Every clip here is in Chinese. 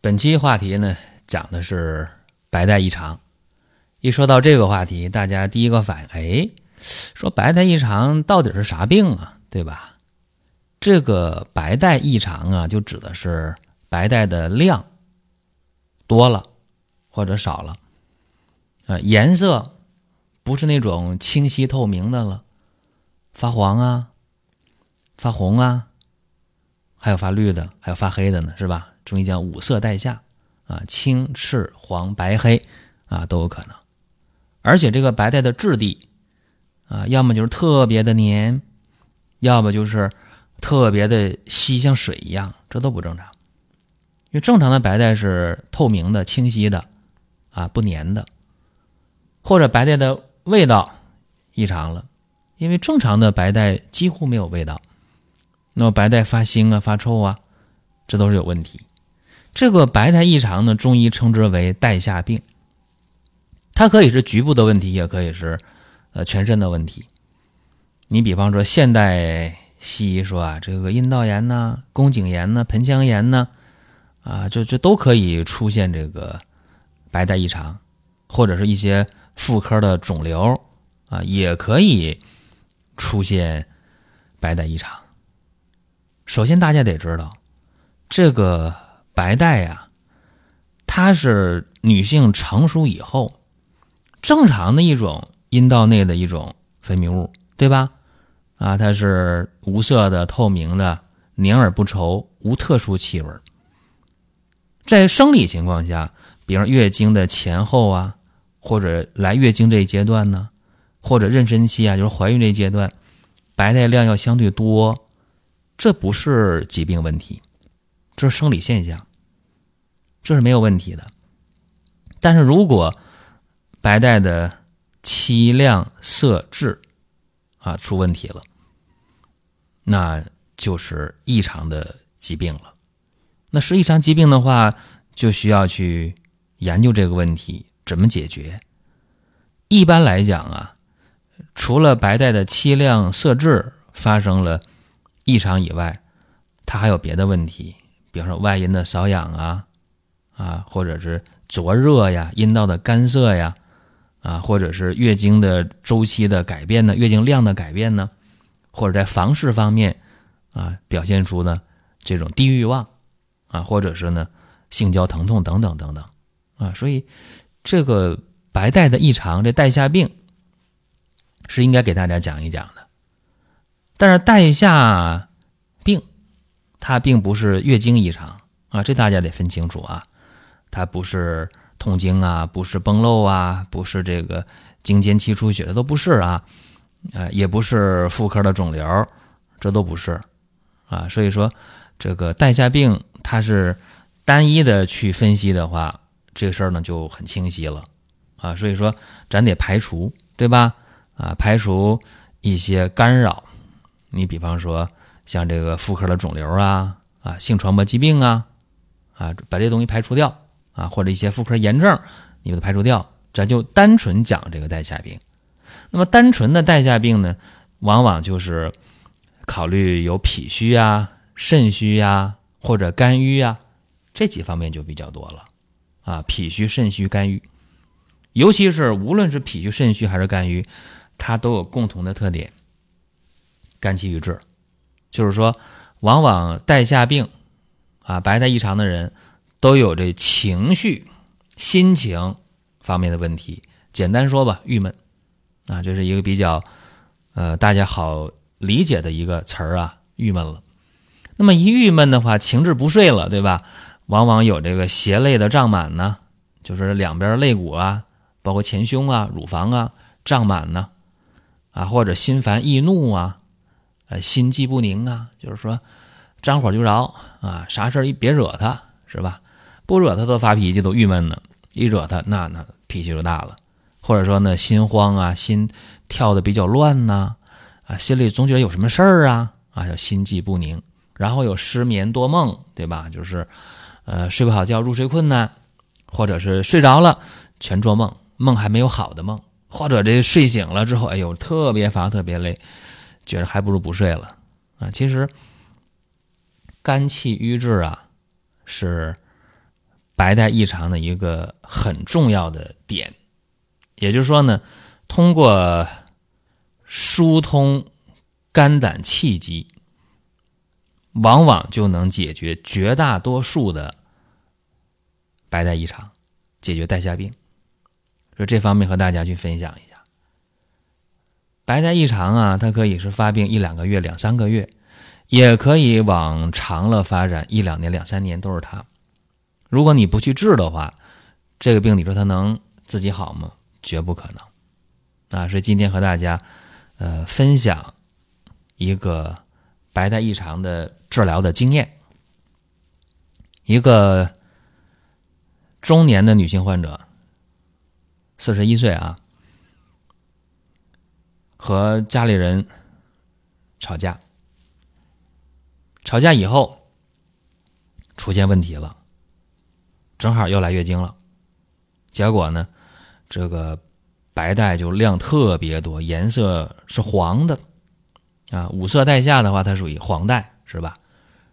本期话题呢，讲的是白带异常。一说到这个话题，大家第一个反应，哎，说白带异常到底是啥病啊？对吧？这个白带异常啊，就指的是白带的量多了或者少了，啊，颜色不是那种清晰透明的了，发黄啊，发红啊，还有发绿的，还有发黑的呢，是吧？中医讲五色带下，啊，青、赤、黄、白、黑，啊，都有可能。而且这个白带的质地，啊，要么就是特别的黏，要么就是特别的稀，像水一样，这都不正常。因为正常的白带是透明的、清晰的，啊，不粘的。或者白带的味道异常了，因为正常的白带几乎没有味道，那么白带发腥啊、发臭啊，这都是有问题。这个白带异常呢，中医称之为带下病。它可以是局部的问题，也可以是呃全身的问题。你比方说，现代西医说啊，这个阴道炎呐、宫颈炎呐、盆腔炎呐，啊，这这都可以出现这个白带异常，或者是一些妇科的肿瘤啊，也可以出现白带异常。首先，大家得知道这个。白带呀，它是女性成熟以后正常的一种阴道内的一种分泌物，对吧？啊，它是无色的、透明的、黏而不稠，无特殊气味。在生理情况下，比如月经的前后啊，或者来月经这一阶段呢，或者妊娠期啊，就是怀孕这阶段，白带量要相对多，这不是疾病问题，这是生理现象。这是没有问题的，但是如果白带的期量、色、质啊出问题了，那就是异常的疾病了。那是异常疾病的话，就需要去研究这个问题怎么解决。一般来讲啊，除了白带的期量、色、质发生了异常以外，它还有别的问题，比方说外阴的瘙痒啊。啊，或者是灼热呀，阴道的干涩呀，啊，或者是月经的周期的改变呢，月经量的改变呢，或者在房事方面啊，表现出呢这种低欲望啊，或者是呢性交疼痛等等等等啊，所以这个白带的异常，这带下病是应该给大家讲一讲的。但是带下病它并不是月经异常啊，这大家得分清楚啊。它不是痛经啊，不是崩漏啊，不是这个经间期出血这，都不是啊，呃，也不是妇科的肿瘤，这都不是啊。所以说，这个带下病它是单一的去分析的话，这个事儿呢就很清晰了啊。所以说，咱得排除，对吧？啊，排除一些干扰。你比方说，像这个妇科的肿瘤啊，啊，性传播疾病啊，啊，把这东西排除掉。啊，或者一些妇科炎症，你把它排除掉，咱就单纯讲这个带下病。那么单纯的带下病呢，往往就是考虑有脾虚呀、肾虚呀，或者肝郁呀这几方面就比较多了。啊，脾虚、肾虚、肝郁，尤其是无论是脾虚、肾虚还是肝郁，它都有共同的特点：肝气郁滞。就是说，往往带下病啊，白带异常的人。都有这情绪、心情方面的问题。简单说吧，郁闷啊，这是一个比较呃大家好理解的一个词儿啊，郁闷了。那么一郁闷的话，情志不遂了，对吧？往往有这个胁肋的胀满呢，就是两边肋骨啊，包括前胸啊、乳房啊胀满呢，啊，或者心烦易怒啊，呃，心悸不宁啊，就是说张火就着啊，啥事儿一别惹他。是吧？不惹他都发脾气，都郁闷呢。一惹他，那那脾气就大了。或者说呢，心慌啊，心跳的比较乱呐，啊，心里总觉得有什么事儿啊，啊，叫心悸不宁。然后有失眠多梦，对吧？就是，呃，睡不好觉，入睡困难，或者是睡着了全做梦，梦还没有好的梦，或者这睡醒了之后，哎呦，特别乏，特别累，觉得还不如不睡了啊。其实，肝气郁滞啊，是白带异常的一个很重要的点。也就是说呢，通过疏通肝胆气机。往往就能解决绝大多数的白带异常，解决带下病。说这方面和大家去分享一下。白带异常啊，它可以是发病一两个月、两三个月，也可以往长了发展一两年、两三年都是它。如果你不去治的话，这个病你说它能自己好吗？绝不可能。啊，所以今天和大家呃分享一个白带异常的。治疗的经验，一个中年的女性患者，四十一岁啊，和家里人吵架，吵架以后出现问题了，正好又来月经了，结果呢，这个白带就量特别多，颜色是黄的，啊，五色带下的话，它属于黄带。是吧？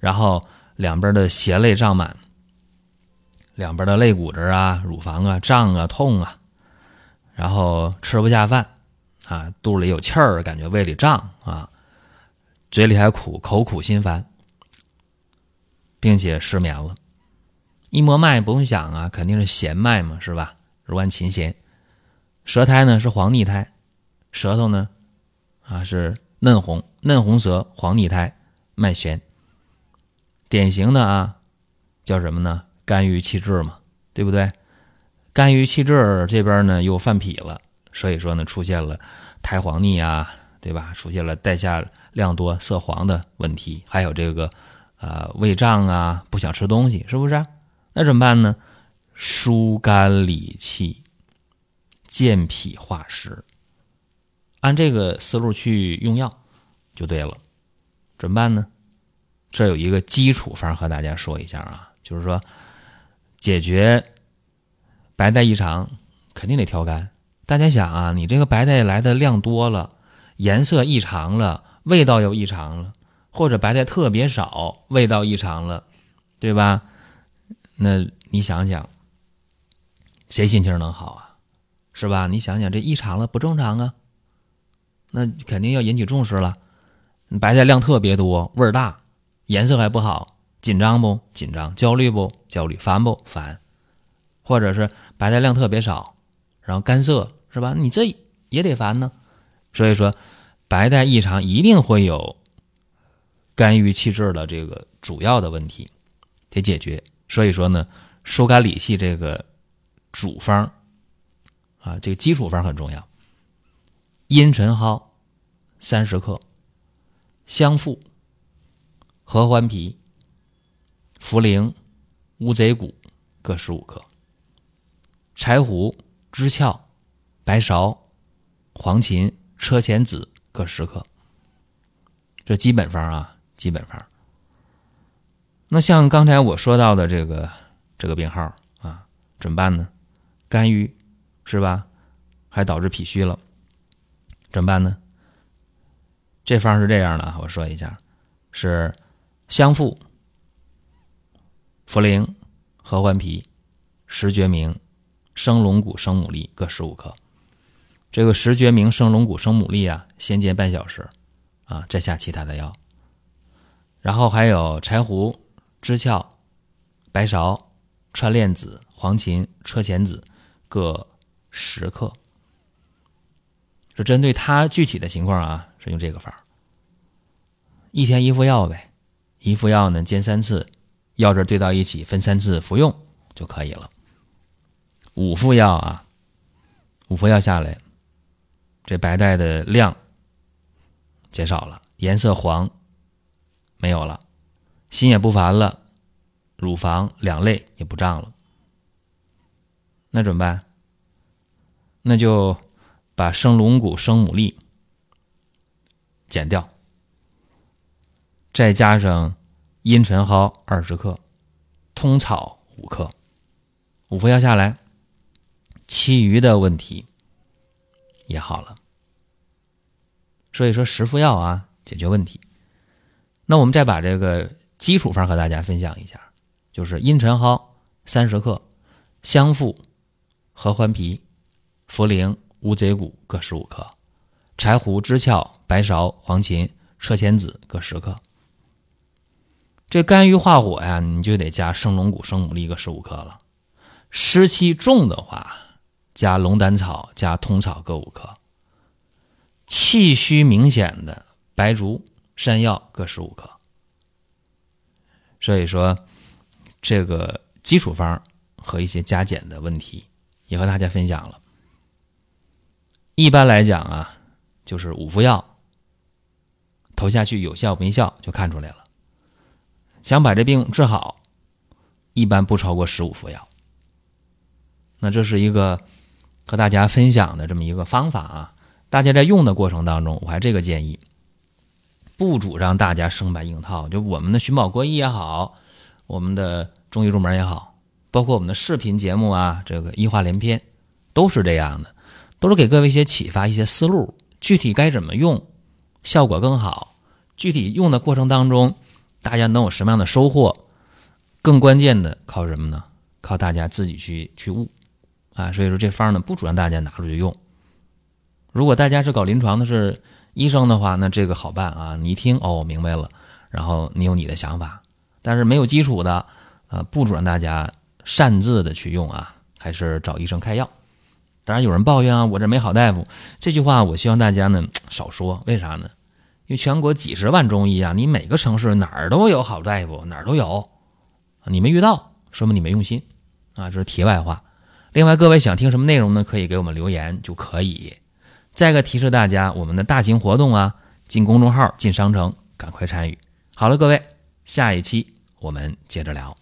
然后两边的胁肋胀满，两边的肋骨这儿啊、乳房啊胀啊、痛啊，然后吃不下饭啊，肚里有气儿，感觉胃里胀啊，嘴里还苦，口苦心烦，并且失眠了。一摸脉，不用想啊，肯定是弦脉嘛，是吧？如按琴弦。舌苔呢是黄腻苔，舌头呢啊是嫩红嫩红色黄腻苔。脉弦，典型的啊，叫什么呢？肝郁气滞嘛，对不对？肝郁气滞这边呢又犯脾了，所以说呢出现了苔黄腻啊，对吧？出现了带下量多、色黄的问题，还有这个呃胃胀啊，不想吃东西，是不是？那怎么办呢？疏肝理气，健脾化湿，按这个思路去用药就对了。怎么办呢？这有一个基础方和大家说一下啊，就是说解决白带异常肯定得调肝。大家想啊，你这个白带来的量多了，颜色异常了，味道又异常了，或者白带特别少，味道异常了，对吧？那你想想，谁心情能好啊？是吧？你想想这异常了不正常啊？那肯定要引起重视了。白带量特别多，味儿大，颜色还不好，紧张不紧张？焦虑不焦虑？烦不烦？或者是白带量特别少，然后干涩，是吧？你这也得烦呢。所以说，白带异常一定会有肝郁气滞的这个主要的问题得解决。所以说呢，疏肝理气这个主方啊，这个基础方很重要。茵陈蒿三十克。香附、合欢皮、茯苓、乌贼骨各十五克，柴胡、知壳、白芍、黄芩、车前子各十克。这基本方啊，基本方。那像刚才我说到的这个这个病号啊，怎么办呢？肝郁是吧？还导致脾虚了，怎么办呢？这方是这样的，我说一下，是香附、茯苓、合欢皮、石决明、生龙骨、生牡蛎各十五克。这个石决明、生龙骨、生牡蛎啊，先煎半小时，啊，再下其他的药。然后还有柴胡、知壳、白芍、川链子、黄芩、车前子各十克。是针对他具体的情况啊。是用这个法一天一副药呗，一副药呢煎三次，药汁兑到一起，分三次服用就可以了。五副药啊，五副药下来，这白带的量减少了，颜色黄没有了，心也不烦了，乳房两肋也不胀了，那怎么办？那就把生龙骨、生牡蛎减掉，再加上茵陈蒿二十克、通草五克，五服药下来，其余的问题也好了。所以说十副药啊，解决问题。那我们再把这个基础方和大家分享一下，就是茵陈蒿三十克，香附、合欢皮、茯苓、乌贼骨各十五克，柴胡、知壳、白芍、黄芩、车前子各十克。这肝郁化火呀，你就得加生龙骨、生牡蛎各十五克了。湿气重的话，加龙胆草、加通草各五克。气虚明显的白术、山药各十五克。所以说，这个基础方和一些加减的问题也和大家分享了。一般来讲啊，就是五副药投下去有效没效就看出来了。想把这病治好，一般不超过十五副药。那这是一个和大家分享的这么一个方法啊。大家在用的过程当中，我还这个建议，不主张大家生搬硬套。就我们的寻宝国医也好，我们的中医入门也好，包括我们的视频节目啊，这个医话连篇，都是这样的，都是给各位一些启发、一些思路，具体该怎么用，效果更好。具体用的过程当中，大家能有什么样的收获？更关键的靠什么呢？靠大家自己去去悟啊！所以说这方呢，不主张大家拿出去用。如果大家是搞临床的，是医生的话，那这个好办啊！你一听哦，明白了，然后你有你的想法。但是没有基础的，呃，不准大家擅自的去用啊，还是找医生开药。当然有人抱怨啊，我这没好大夫。这句话我希望大家呢少说，为啥呢？因为全国几十万中医啊，你每个城市哪儿都有好大夫，哪儿都有，你没遇到，说明你没用心啊。这是题外话。另外，各位想听什么内容呢？可以给我们留言就可以。再一个提示大家，我们的大型活动啊，进公众号、进商城，赶快参与。好了，各位，下一期我们接着聊。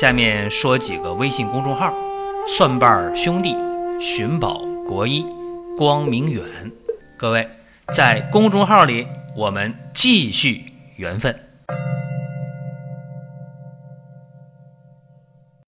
下面说几个微信公众号：蒜瓣兄弟、寻宝国医、光明远。各位在公众号里，我们继续缘分。